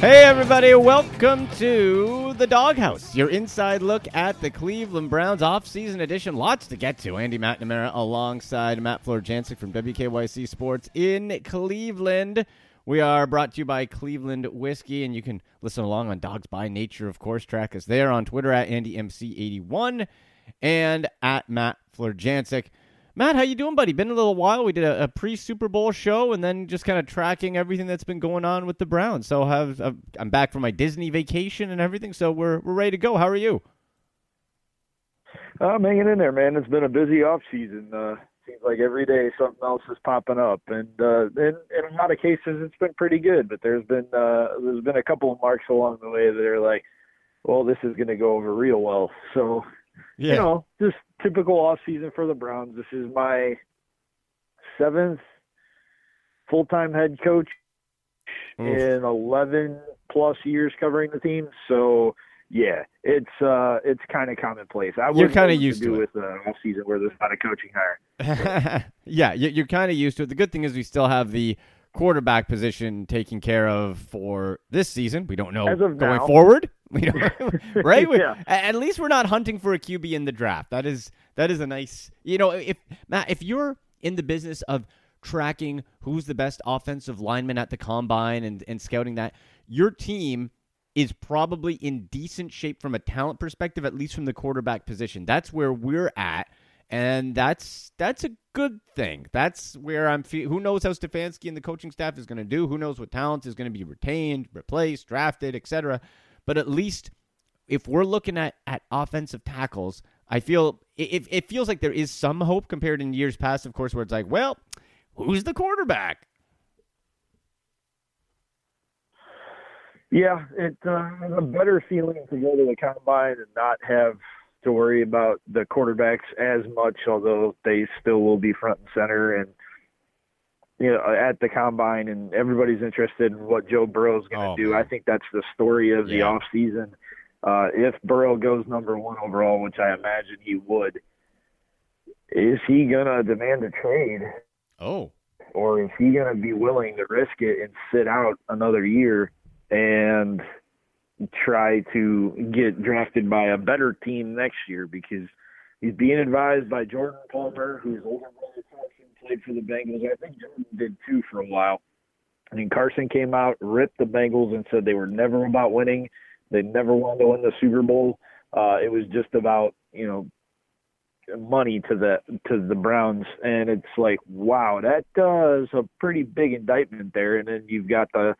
Hey, everybody, welcome to the Dawg House, your inside look at the Cleveland Browns off-season edition. Lots to get to. Andy McNamara alongside Matt Florjancic from WKYC Sports in Cleveland. We are brought to you by Cleveland Whiskey, and you can listen along on Dawgs by Nature, of course. Track us there on Twitter at AndyMC81 and at Matt Florjancic. Matt, how you doing, buddy? Been a little while. We did a, a pre Super Bowl show, and then just kind of tracking everything that's been going on with the Browns. So have uh, I'm back from my Disney vacation and everything. So we're we're ready to go. How are you? I'm hanging in there, man. It's been a busy off season. Uh, seems like every day something else is popping up, and uh, in, in a lot of cases it's been pretty good. But there's been uh, there's been a couple of marks along the way that are like, well, this is going to go over real well. So yeah. you know, just typical off season for the Browns. This is my seventh full time head coach Oof. in eleven plus years covering the team. So yeah, it's uh it's kind of commonplace. I you're kind of used to, to with the off season where there's not a coaching hire. yeah, you're kind of used to it. The good thing is we still have the quarterback position taken care of for this season. We don't know going now. forward. We don't, right? yeah. At least we're not hunting for a QB in the draft. That is that is a nice. You know, if Matt, if you're in the business of tracking who's the best offensive lineman at the combine and and scouting that, your team is probably in decent shape from a talent perspective, at least from the quarterback position. That's where we're at and that's that's a good thing. That's where I'm. Fe- who knows how Stefanski and the coaching staff is going to do? Who knows what talent is going to be retained, replaced, drafted, etc. But at least if we're looking at at offensive tackles, I feel it, it feels like there is some hope compared in years past, of course, where it's like, well, who's the quarterback? Yeah, it's uh, a better feeling to go to the combine and not have to worry about the quarterbacks as much, although they still will be front and center and you know at the combine, and everybody's interested in what Joe Burrow's going to oh, do. Man. I think that's the story of yeah. the off season. Uh, if Burrow goes number one overall, which I imagine he would, is he going to demand a trade? Oh. Or is he going to be willing to risk it and sit out another year and try to get drafted by a better team next year because he's being advised by Jordan Palmer, whose older brother played for the Bengals. I think Jordan did too for a while. I mean, Carson came out, ripped the Bengals, and said they were never about winning. They never wanted to win the Super Bowl. Uh, it was just about you know money to the to the Browns, and it's like wow, that does a pretty big indictment there. And then you've got the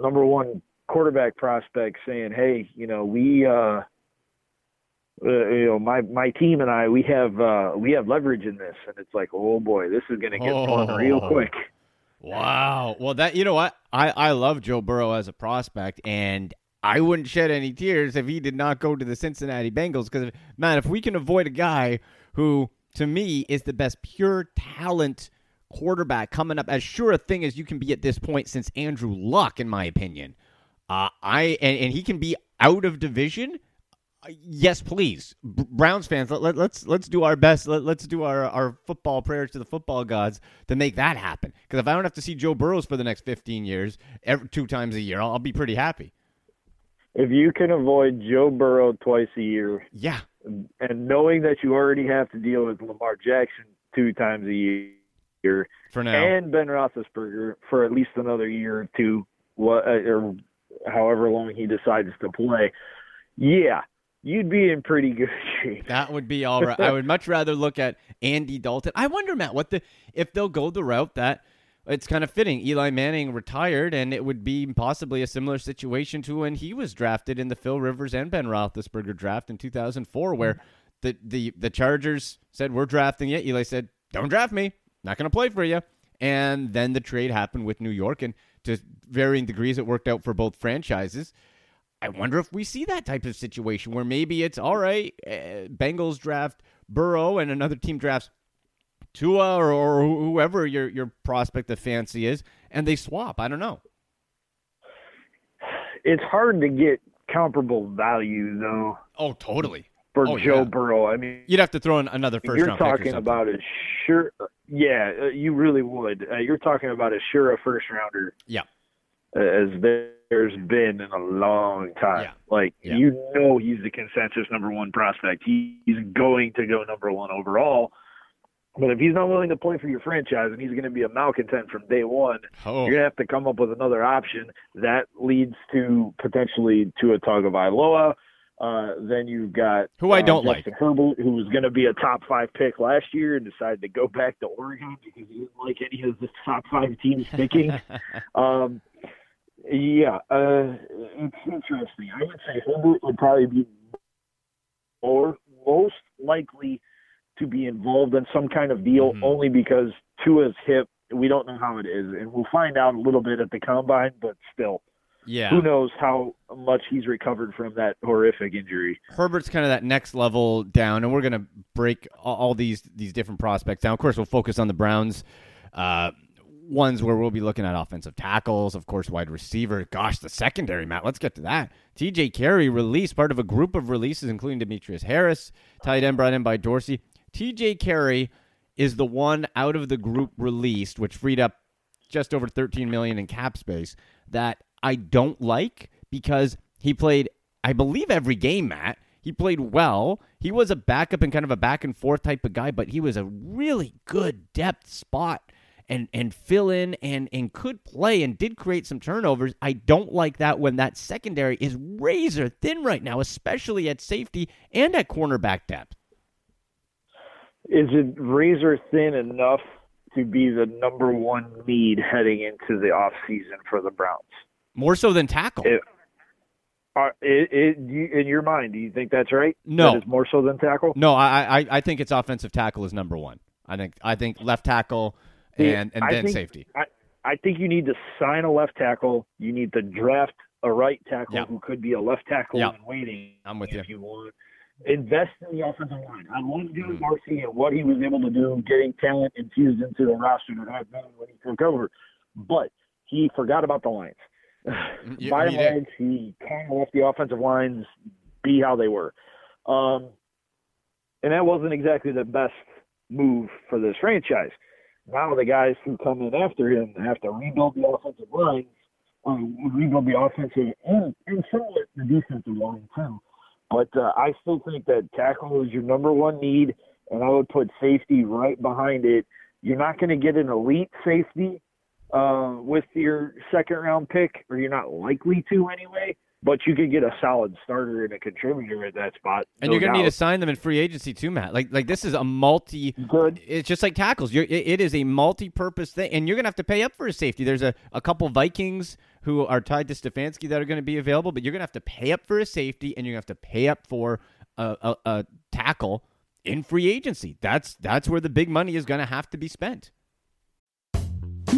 number one quarterback prospect saying, "Hey, you know, we, uh, uh, you know, my my team and I, we have uh, we have leverage in this," and it's like, "Oh boy, this is going to get oh. fun real quick." Wow. Well, that you know what I I love Joe Burrow as a prospect, and I wouldn't shed any tears if he did not go to the Cincinnati Bengals. Because man, if we can avoid a guy who, to me, is the best pure talent quarterback coming up, as sure a thing as you can be at this point since Andrew Luck, in my opinion. Uh, I and, and, he can be out of division. Uh, yes, please, Browns fans. Let, let, let's let's do our best. Let, let's do our our football prayers to the football gods to make that happen. Because if I don't have to see Joe Burrows for the next fifteen years, every, two times a year, I'll, I'll be pretty happy. If you can avoid Joe Burrow twice a year, yeah, and knowing that you already have to deal with Lamar Jackson two times a year, for now, and Ben Roethlisberger for at least another year or two, what uh, or however long he decides to play. Yeah, you'd be in pretty good shape. That would be all right. I would much rather look at Andy Dalton. I wonder, Matt, what the if they'll go the route that it's kind of fitting. Eli Manning retired, and it would be possibly a similar situation to when he was drafted in the Phil Rivers and Ben Roethlisberger draft in 2004, where the the the Chargers said we're drafting you. Eli said, "Don't draft me. Not going to play for you." And then the trade happened with New York, and to varying degrees, it worked out for both franchises. I wonder if we see that type of situation where maybe it's all right. Uh, Bengals draft Burrow, and another team drafts Tua or, or whoever your your prospect of fancy is, and they swap. I don't know. It's hard to get comparable value though. Oh, totally. For oh, Joe yeah. Burrow, I mean, you'd have to throw in another 1st You're round. talking about a sure, yeah, uh, you really would. Uh, you're talking about a sure a first rounder. Yeah. As there's been in a long time. Yeah. Like Yeah. you know, he's the consensus number one prospect. He, he's going to go number one overall. But if he's not willing to play for your franchise and he's going to be a malcontent from day one, Oh, you're going to have to come up with another option. That leads to potentially to a Tagovailoa. Uh, then you've got Who I uh, don't like, Herbert, who was going to be a top five pick last year and decided to go back to Oregon because he didn't like any of the top five teams picking. um, yeah, uh, it's interesting. I would say Herbert would probably be more most likely to be involved in some kind of deal, Mhm. only because Tua's hip. We don't know how it is, and we'll find out a little bit at the combine. But still, yeah. who knows how much he's recovered from that horrific injury? Herbert's kind of that next level down, and we're going to break all, all these these different prospects down. Of course, we'll focus on the Browns. Uh, ones where we'll be looking at offensive tackles, of course, wide receiver. Gosh, the secondary, Matt. Let's get to that. TJ Carrie released, part of a group of releases, including Demetrius Harris, tight end brought in by Dorsey. TJ Carrie is the one out of the group released, which freed up just over 13 million in cap space that I don't like because he played, I believe, every game, Matt. He played well. He was a backup and kind of a back and forth type of guy, but he was a really good depth spot and and fill in and and could play and did create some turnovers. I don't like that when that secondary is razor thin right now, especially at safety and at cornerback depth. Is it razor thin enough to be the number one need heading into the off season for the Browns? More so than tackle. It, it, it, you, in your mind, do you think that's right? No. that is more so than tackle. No, I, I I think it's offensive tackle is number one. I think I think left tackle and and I then think- safety. I, I think you need to sign a left tackle. You need to draft a right tackle Yeah. who could be a left tackle Yeah. in waiting. I'm with you. if you. want. Invest in the offensive line. I love Joe Mm. Dorsey and what he was able to do, getting talent infused into the roster that I've been when he took over. But he forgot about the lines. You- By and did. large, he kind of left the offensive lines be how they were. Um, and that wasn't exactly the best move for this franchise. Now the guys who come in after him have to rebuild the offensive lines, or rebuild the offensive and, and somewhat the defensive line too. But uh, I still think that tackle is your number one need, and I would put safety right behind it. You're not going to get an elite safety uh, with your second round pick, or you're not likely to anyway. But you could get a solid starter and a contributor at that spot. And no you're going to need to sign them in free agency too, Matt. Like like this is a multi. good. It's just like tackles. You're, it, it is a multi-purpose thing, and you're going to have to pay up for a safety. There's a, a couple Vikings who are tied to Stefanski that are going to be available, but you're going to have to pay up for a safety, and you're going to have to pay up for a, a, a tackle in free agency. That's that's where the big money is going to have to be spent.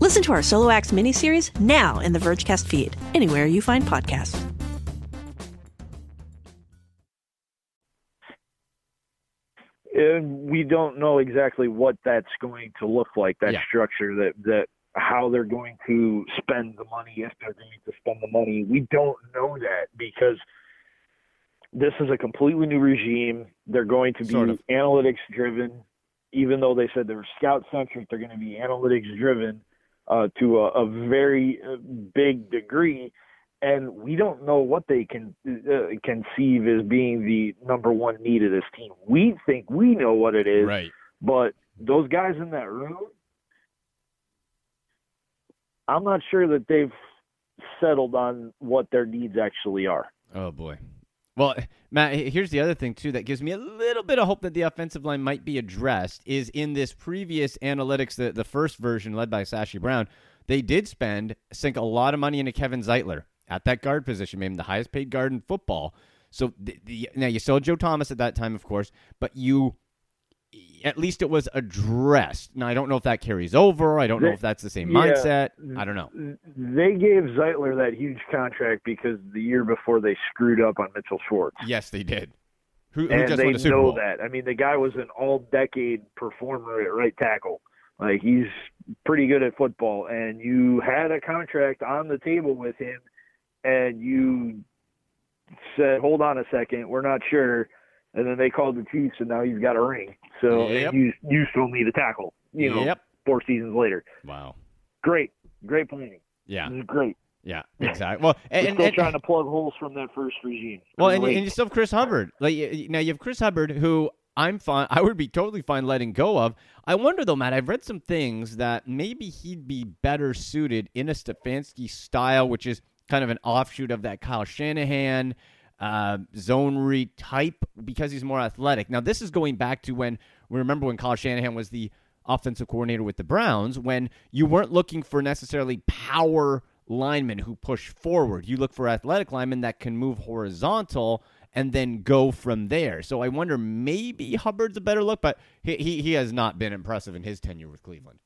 Listen to our Solo Acts miniseries now in the Vergecast feed, anywhere you find podcasts. And we don't know exactly what that's going to look like, that yeah. structure, that, that how they're going to spend the money, if they're going to spend the money. We don't know that because this is a completely new regime. They're going to be sort of. analytics driven, even though they said they're scout centric, they're going to be analytics driven uh, to a, a very uh, big degree. And we don't know what they can uh, conceive as being the number one need of this team. We think we know what it is, Right. but those guys in that room, I'm not sure that they've settled on what their needs actually are. Oh boy. Well, Matt, here's the other thing too that gives me a little bit of hope that the offensive line might be addressed is in this previous analytics, the the first version led by Sashi Brown, they did spend sink a lot of money into Kevin Zeitler at that guard position, made him the highest paid guard in football. So the, the, now you had Joe Thomas at that time, of course, but you at least it was addressed. Now I don't know if that carries over. I don't know if that's the same yeah. mindset. I don't know. They gave Zeitler that huge contract because the year before they screwed up on Mitchell Schwartz. Yes, they did. Who, who and just they won a Super know that. I mean, the guy was an all-decade performer at right tackle. Like he's pretty good at football, and you had a contract on the table with him, and you said, "Hold on a second, we're not sure." And then they called the Chiefs, and now he's got a ring. So Yep. you you still need a tackle. You know, Yep. four seasons later. Wow. Great, great planning. Yeah. This is great. Yeah. Exactly. Well, and, and, still and- trying to plug holes from that first regime. well, and, and you still have Chris Hubbard. Like now, you have Chris Hubbard, who I'm fine. I would be totally fine letting go of. I wonder though, Matt. I've read some things that maybe he'd be better suited in a Stefanski style, which is kind of an offshoot of that Kyle Shanahan uh, zone read type because he's more athletic. Now, this is going back to when we remember when Kyle Shanahan was the offensive coordinator with the Browns, when you weren't looking for necessarily power linemen who push forward. You look for athletic linemen that can move horizontal and then go from there. So I wonder maybe Hubbard's a better look, but he he, he has not been impressive in his tenure with Cleveland.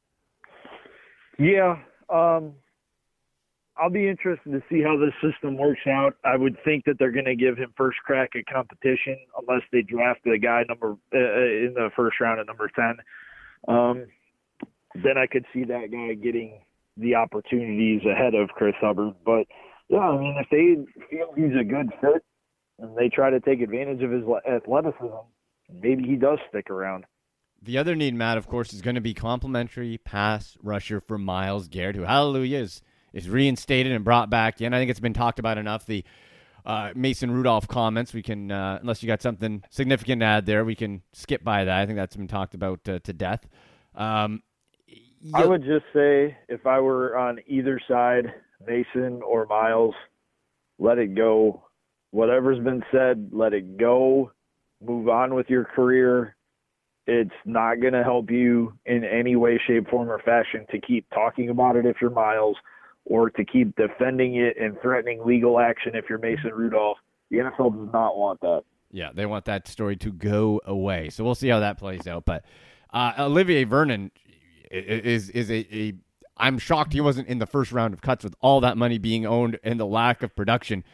Yeah, um, I'll be interested to see how this system works out. I would think that they're going to give him first crack at competition unless they draft a guy number uh, in the first round at number ten. Um, then I could see that guy getting the opportunities ahead of Chris Hubbard. But yeah, I mean, if they feel he's a good fit and they try to take advantage of his athleticism, maybe he does stick around. The other need, Matt, of course, is going to be complimentary pass rusher for Myles Garrett, who, hallelujah, is, is reinstated and brought back in. I think it's been talked about enough. The uh, Mason Rudolph comments, we can, uh, unless you got something significant to add there, we can skip by that. I think that's been talked about uh, to death. Um, I would just say if I were on either side, Mason or Myles, let it go. Whatever's been said, let it go. Move on with your career. It's not going to help you in any way, shape, form, or fashion to keep talking about it if you're Myles or to keep defending it and threatening legal action if you're Mason Rudolph. The NFL does not want that. Yeah, they want that story to go away. So we'll see how that plays out. But uh, Olivier Vernon is is a, a. I'm shocked he wasn't in the first round of cuts with all that money being owned and the lack of production.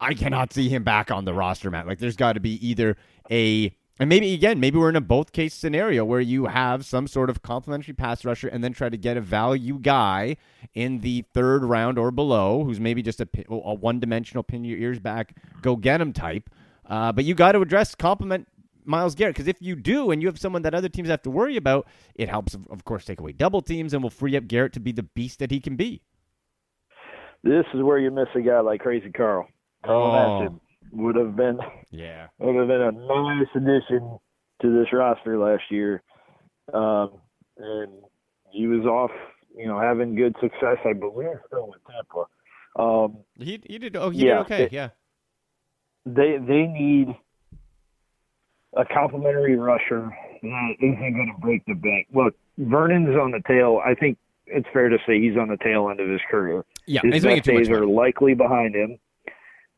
I cannot see him back on the roster, Matt. Like there's got to be either a and maybe again, maybe we're in a both case scenario where you have some sort of complimentary pass rusher and then try to get a value guy in the third round or below, who's maybe just a, a one dimensional pin your ears back, go get him type. Uh, but you got to address compliment Myles Garrett because if you do and you have someone that other teams have to worry about, it helps, of, course, take away double teams and will free up Garrett to be the beast that he can be. This is where you miss a guy like Crazy Carl. Carl Oh. Would have been Yeah. would have been a nice addition to this roster last year. Um, and he was off, you know, having good success, I believe, still with Tampa. Um, He, he did. Oh, he Yeah, did okay. it- yeah. they they need a complimentary rusher that isn't going to break the bank. Look, Vernon's on the tail. I think it's fair to say he's on the tail end of his career. Yeah. His best days are likely behind him,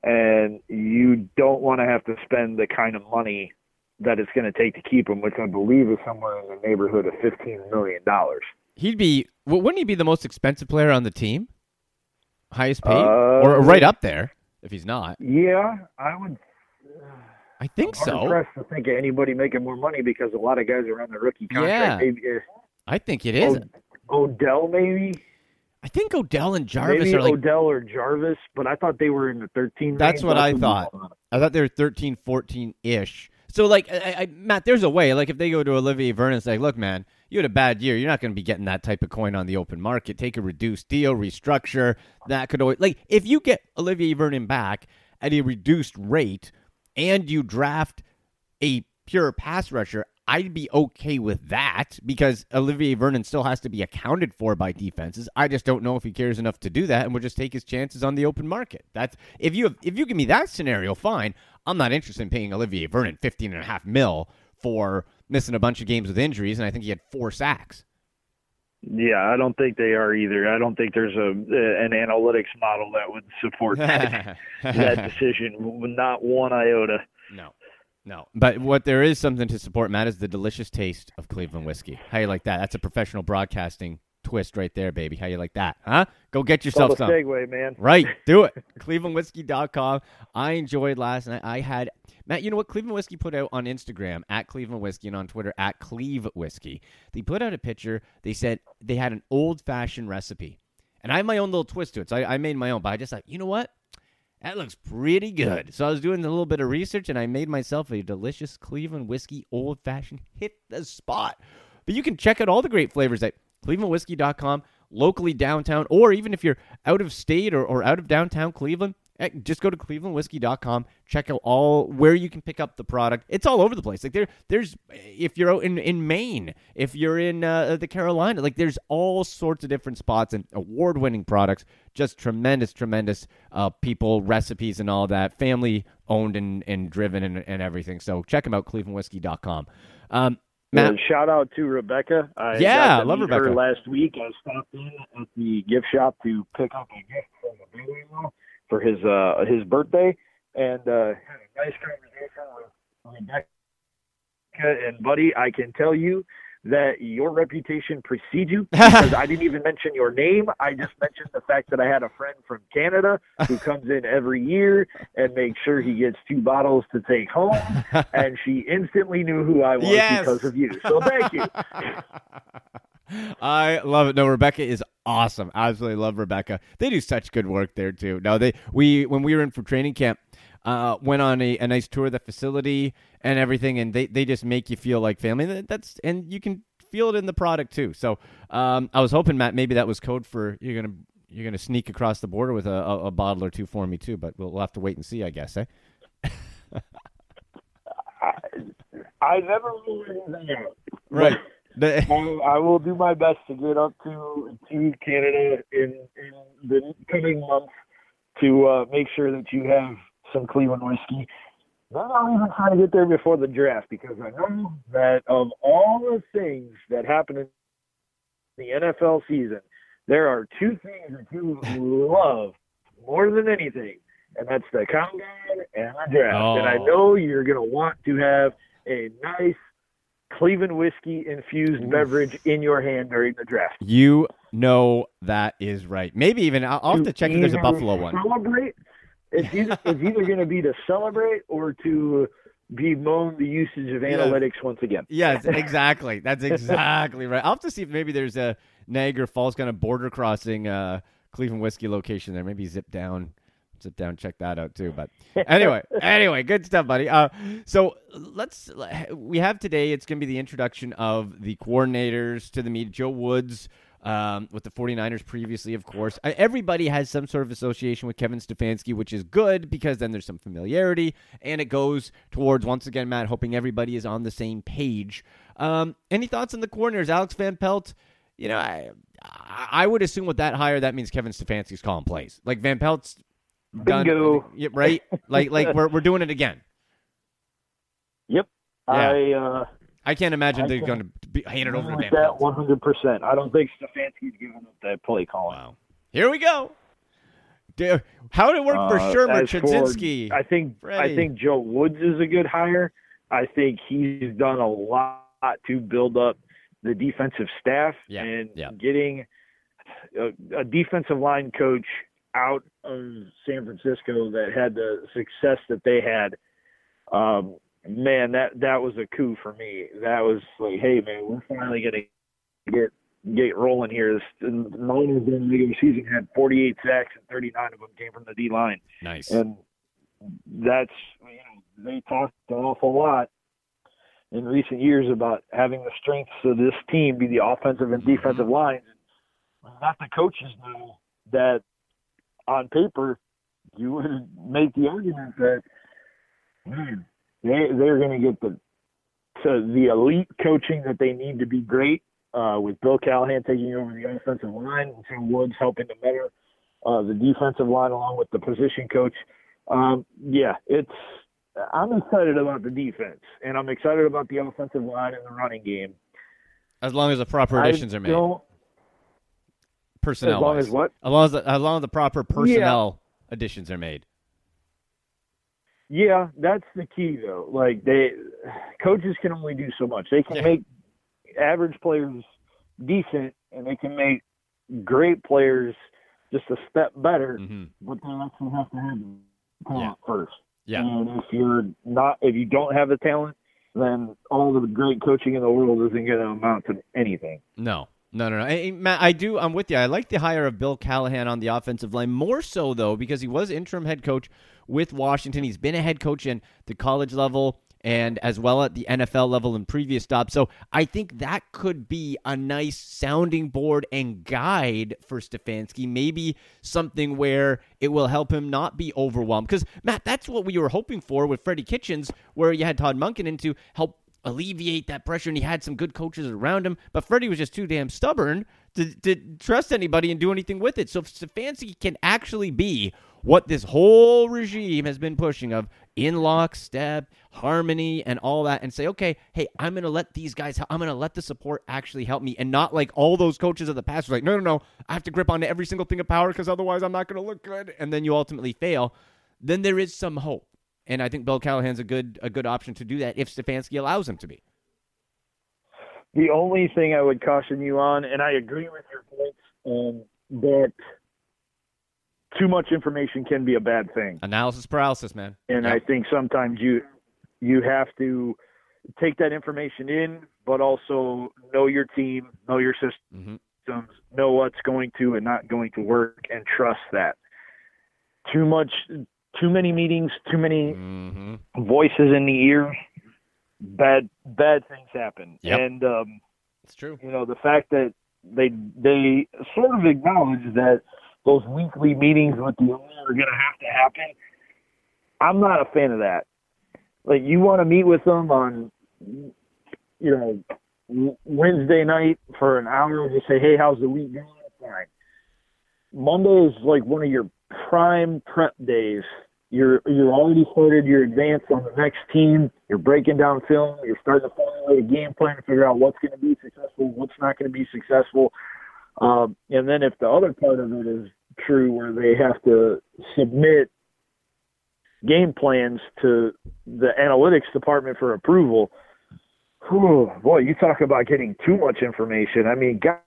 and you don't want to have to spend the kind of money that it's going to take to keep him, which I believe is somewhere in the neighborhood of fifteen million dollars. He'd be. Wouldn't he be the most expensive player on the team? Highest paid, Uh, or right up there if he's not. Yeah, I would. I think I'm so. Pressed to think of anybody making more money because a lot of guys are on the rookie contract. Yeah. Maybe, uh, I think it is. Odell, maybe. I think Odell and Jarvis maybe are like. Odell or Jarvis, but I thought they were in the 13. That's range. what I thought. I thought they were 13, 14 ish. So, like, I, I, Matt, there's a way. Like, if they go to Olivier Vernon and say, look, man, you had a bad year. You're not going to be getting that type of coin on the open market. Take a reduced deal, restructure. That could always, like, if you get Olivier Vernon back at a reduced rate and you draft a pure pass rusher, I'd be okay with that because Olivier Vernon still has to be accounted for by defenses. I just don't know if he cares enough to do that and will just take his chances on the open market. That's if you have, if you give me that scenario, fine. I'm not interested in paying Olivier Vernon 15 and a half mil for missing a bunch of games with injuries, and I think he had four sacks. Yeah, I don't think they are either. I don't think there's a an analytics model that would support that, that decision. Not one iota. No. No. But what there is something to support, Matt, is the delicious taste of Cleveland whiskey. How you like that? That's a professional broadcasting twist right there, baby. How you like that? Huh? Go get yourself Called some. a segue, man. Right. Do it. ClevelandWhiskey.com. I enjoyed last night. I had Matt, you know what Cleveland Whiskey put out on Instagram at Cleveland Whiskey and on Twitter at Cleve Whiskey. They put out a picture. They said they had an old fashioned recipe. And I have my own little twist to it. So I, I made my own, but I just like, you know what? That looks pretty good. So I was doing a little bit of research and I made myself a delicious Cleveland whiskey old fashioned hit the spot. But you can check out all the great flavors at clevelandwhiskey.com, locally downtown, or even if you're out of state or, or out of downtown Cleveland, just go to clevelandwhiskey.com, check out all where you can pick up the product. It's all over the place. Like there there's if you're in, in Maine, if you're in uh, the Carolina, like there's all sorts of different spots and award-winning products. Just tremendous, tremendous uh, people, recipes, and all that. Family owned and, and driven and, and everything. So check them out, clevelandwhiskey.com. Um, Matt, Uh, shout out to Rebecca. I Yeah, love Rebecca. Her last week, I stopped in at the gift shop to pick up a gift from the brother-in-law for his uh his birthday, and uh, had a nice conversation with Rebecca and Buddy. I can tell you that your reputation precedes you because I didn't even mention your name. I just mentioned the fact that I had a friend from Canada who comes in every year and makes sure he gets two bottles to take home, and she instantly knew who I was Yes. because of you. So thank you. I love it. No, Rebecca is awesome. Absolutely love Rebecca. They do such good work there too. No, they we when we were in for training camp, uh, went on a, a nice tour of the facility and everything, and they, they just make you feel like family. And That's and you can feel it in the product too. So um, I was hoping Matt maybe that was code for you're gonna you're gonna sneak across the border with a, a, a bottle or two for me too. But we'll, we'll have to wait and see, I guess. Eh? I never rule anything out. Right. I, I will do my best to get up to to Canada in in the coming months to uh, make sure that you have some Cleveland whiskey. Then I'll even try to get there before the draft because I know that of all the things that happen in the NFL season, there are two things that you love more than anything, and that's the countdown and the draft. And I Oh. know you're going to want to have a nice Cleveland whiskey infused beverage in your hand during the draft. you know that is right. Maybe even I'll, I'll have to check if there's a Buffalo one. Celebrate. It's either, it's either going to be to celebrate or to bemoan the usage of analytics once again. Yes, exactly. That's exactly right. I'll have to see if maybe there's a Niagara Falls kind of border crossing uh, Cleveland whiskey location there. Maybe zip down, zip down, check that out too. But anyway, anyway, good stuff, buddy. Uh, so let's we have today. It's going to be the introduction of the coordinators to the meet. Joe Woods. Um, with the 49ers previously, of course. Uh, Everybody has some sort of association with Kevin Stefanski, which is good because then there's some familiarity and it goes towards, once again, Matt, hoping everybody is on the same page. Um, any thoughts on the corners? Alex Van Pelt, you know, I, I would assume with that hire, that means Kevin Stefanski's calling plays. Like Van Pelt's done, Bingo. Right? like, like we're, we're doing it again. Yep. Yeah. I uh, I can't imagine I they're going to be hand it over to agree that one hundred percent. I don't think Stefanski's giving up that play call. Wow. Here we go. How did it work for Uh, Shurmur, Chudzinski? I think Freddie. I think Joe Woods is a good hire. I think he's done a lot to build up the defensive staff Yeah, and yeah. getting a, a defensive line coach out of San Francisco that had the success that they had um, man, that that was a coup for me. That was like, hey man, we're finally gonna get get rolling here. This Niners in the regular season had 48 sacks and 39 of them came from the D line. Nice. And that's you know they talked an awful lot in recent years about having the strengths of this team be the offensive and mm-hmm. defensive lines. Not the coaches know that on paper you would make the argument that man, they they're going to get the to the elite coaching that they need to be great. Uh, with Bill Callahan taking over the offensive line, and Tim Woods helping to mentor uh, the defensive line along with the position coach. Um, yeah, it's I'm excited about the defense, and I'm excited about the offensive line and the running game. As long as the proper additions I are made, personnel. as long as what? As long as the, as long as the proper personnel additions are made. Yeah, that's the key though. Like they coaches can only do so much. They can Yeah. make average players decent and they can make great players just a step better, hmm but they actually have to have the talent first. Yeah. And if you're not if you don't have the talent, then all the great coaching in the world isn't going to amount to anything. No, no, no, no. Matt, I do. I'm with you. I like the hire of Bill Callahan on the offensive line more so though because he was interim head coach with Washington. He's been a head coach in the college level and as well at the NFL level in previous stops. So I think that could be a nice sounding board and guide for Stefanski. Maybe something where it will help him not be overwhelmed. Because Matt, that's what we were hoping for with Freddie Kitchens, where you had Todd Monken in to help alleviate that pressure, and he had some good coaches around him. But Freddie was just too damn stubborn to, to trust anybody and do anything with it. So if Stefanski can actually be what this whole regime has been pushing of in lockstep, harmony, and all that, and say, okay, hey, I'm going to let these guys, I'm going to let the support actually help me, and not like all those coaches of the past were like, no, no, no, I have to grip onto every single thing of power because otherwise I'm not going to look good, and then you ultimately fail. Then there is some hope. And I think Bill Callahan's a good a good option to do that if Stefanski allows him to be. The only thing I would caution you on, and I agree with your points, um, that too much information can be a bad thing. Analysis paralysis, man. and Yep. I think sometimes you you have to take that information in, but also know your team, know your systems, know what's going to and not going to work, and trust that. Too much, too many meetings, too many Mhm. voices in the ear, bad bad things happen. Yep. And um, It's true. you know the fact that they they sort of acknowledge that those weekly meetings with the owner are going to have to happen. I'm not a fan of that. Like you want to meet with them on, you know, Wednesday night for an hour and just say, "Hey, how's the week going?" Fine. Monday is like one of your prime prep days. You're you're already started your advance on the next team. You're breaking down film. You're starting to formulate a game plan to figure out what's going to be successful, what's not going to be successful. Um, and then if the other part of it is true, where they have to submit game plans to the analytics department for approval, whew, boy, you talk about getting too much information. I mean, God,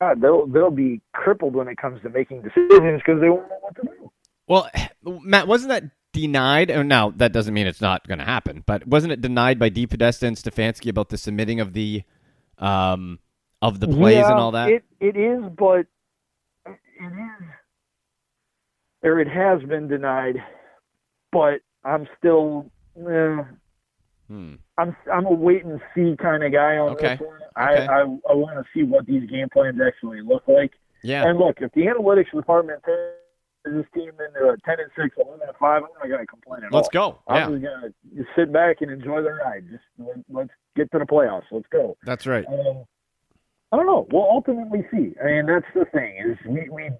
God, they'll they'll be crippled when it comes to making decisions because they won't know what to do. Well, Matt, wasn't that denied? Oh, now that doesn't mean it's not going to happen, but wasn't it denied by DePodesta and Stefanski about the submitting of the um of the plays yeah, and all that? It it is, but it is, or it has been denied. But I'm still, eh, Hmm. I'm I'm a wait and see kind of guy on Okay. this one. Okay. I I, I want to see what these game plans actually look like. Yeah. And look, if the analytics department turns this team into a ten and six, eleven and five, I'm not going to complain at Let's all. go. Yeah, I'm just going to sit back and enjoy the ride. Just let, let's get to the playoffs. Let's go. that's right. Um, I don't know. We'll ultimately see. I mean, that's the thing is we we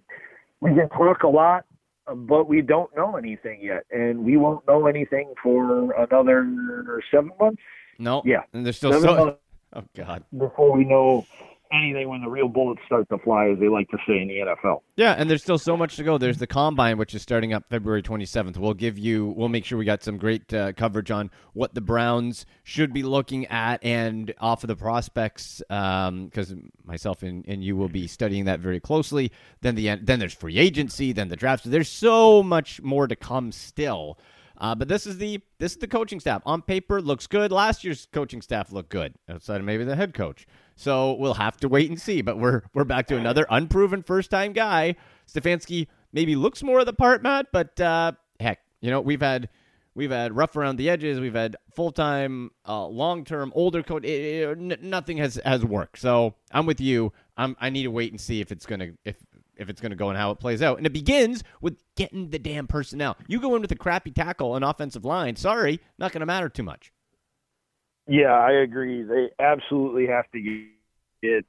we can talk a lot, uh, but we don't know anything yet, and we won't know anything for another seven months. No. Yeah. And there's still Seven so. Oh God. before we know anything when the real bullets start to fly, as they like to say in the NFL. Yeah, and there's still so much to go. There's the combine, which is starting up February 27th. We'll give you, we'll make sure we got some great uh, coverage on what the Browns should be looking at and off of the prospects, because myself and, and you will be studying that very closely. Then the then there's free agency, then the draft. There's so much more to come still. Uh, but this is the this is the coaching staff. On paper, looks good. Last year's coaching staff looked good, outside of maybe the head coach. So we'll have to wait and see. But we're we're back to another unproven first time guy. Stefanski maybe looks more of the part, Matt, but uh, heck, you know we've had we've had rough around the edges. We've had full time, uh, long term, older coach. It, it, nothing has has worked. So I'm with you. I'm, I need to wait and see if it's gonna if if it's gonna go and how it plays out. And it begins with getting the damn personnel. You go in with a crappy tackle and offensive line. Sorry, not gonna matter too much. Yeah, I agree. They absolutely have to get. It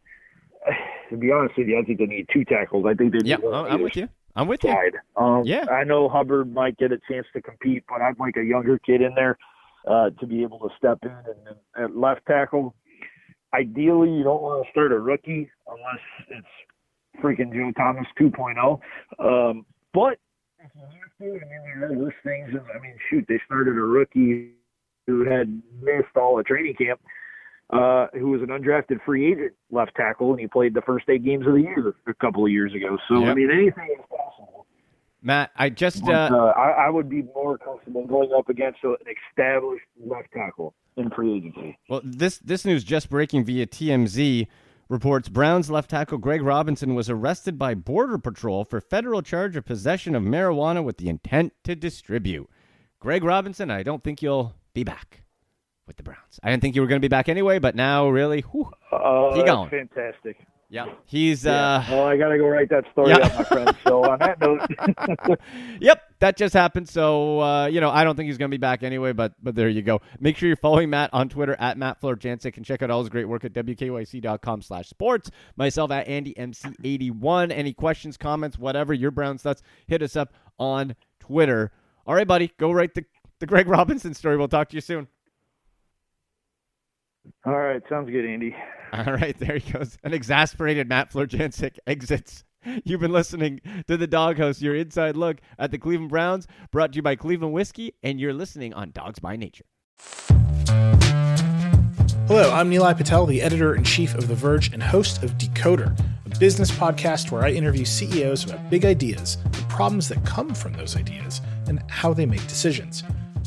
to be honest with you, I think they need two tackles. I think they. Yeah, I'm with you. I'm with side. you. Um, yeah, I know Hubbard might get a chance to compete, but I'd like a younger kid in there uh, to be able to step in and, and at left tackle. Ideally, you don't want to start a rookie unless it's freaking Joe Thomas 2.0. Um, but if you have to, I mean, there are those things. And, I mean, shoot, they started a rookie who had missed all the training camp, uh, who was an undrafted free agent left tackle, and he played the first eight games of the year a couple of years ago. So, Yep. I mean, anything is possible. Matt, I just But, uh, uh, I, I would be more comfortable going up against an established left tackle in free agency. Well, this this news just breaking via TMZ reports Browns left tackle Greg Robinson was arrested by Border Patrol for federal charge of possession of marijuana with the intent to distribute. Greg Robinson, I don't think you'll be back with the Browns. I didn't think you were going to be back anyway, but now really, whew, Uh, He that's gone. fantastic. yeah, he's Yeah. uh, well, I got to go write that story Yeah. up, my friend. So on that note, yep, that just happened. So uh, you know, I don't think he's going to be back anyway. But but there you go. Make sure you're following Matt on Twitter at Matt Florjancic and check out all his great work at wkyc.com/sports. Myself at AndyMC81. Any questions, comments, whatever your Browns thoughts, hit us up on Twitter. All right, buddy, go write the the Greg Robinson story. We'll talk to you soon. all right, sounds good, Andy. All right, there he goes. An exasperated Matt Florjancic exits. You've been listening to the Dawg House, your inside look at the Cleveland Browns, brought to you by Cleveland Whiskey, and you're listening on Dawgs by Nature. Hello, I'm Nilay Patel, the editor in chief of The Verge and host of Decoder, a business podcast where I interview CEOs about big ideas, the problems that come from those ideas, and how they make decisions.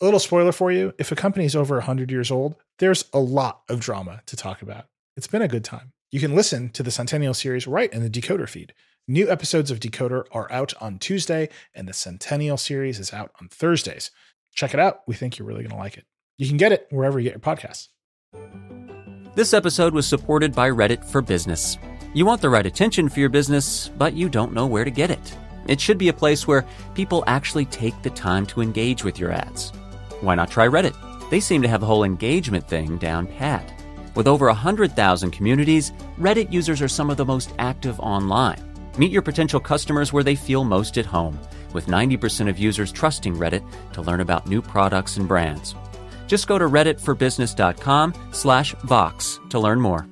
A little spoiler for you if a company is over 100 years old, there's a lot of drama to talk about. It's been a good time. You can listen to the Centennial series right in the Decoder feed. New episodes of Decoder are out on Tuesday, and the Centennial series is out on Thursdays. Check it out. We think you're really going to like it. You can get it wherever you get your podcasts. This episode was supported by Reddit for Business. You want the right attention for your business, but you don't know where to get it. It should be a place where people actually take the time to engage with your ads. Why not try Reddit? They seem to have the whole engagement thing down pat. With over 100,000 communities, Reddit users are some of the most active online. Meet your potential customers where they feel most at home, with 90% of users trusting Reddit to learn about new products and brands. Just go to redditforbusiness.com slash Vox to learn more.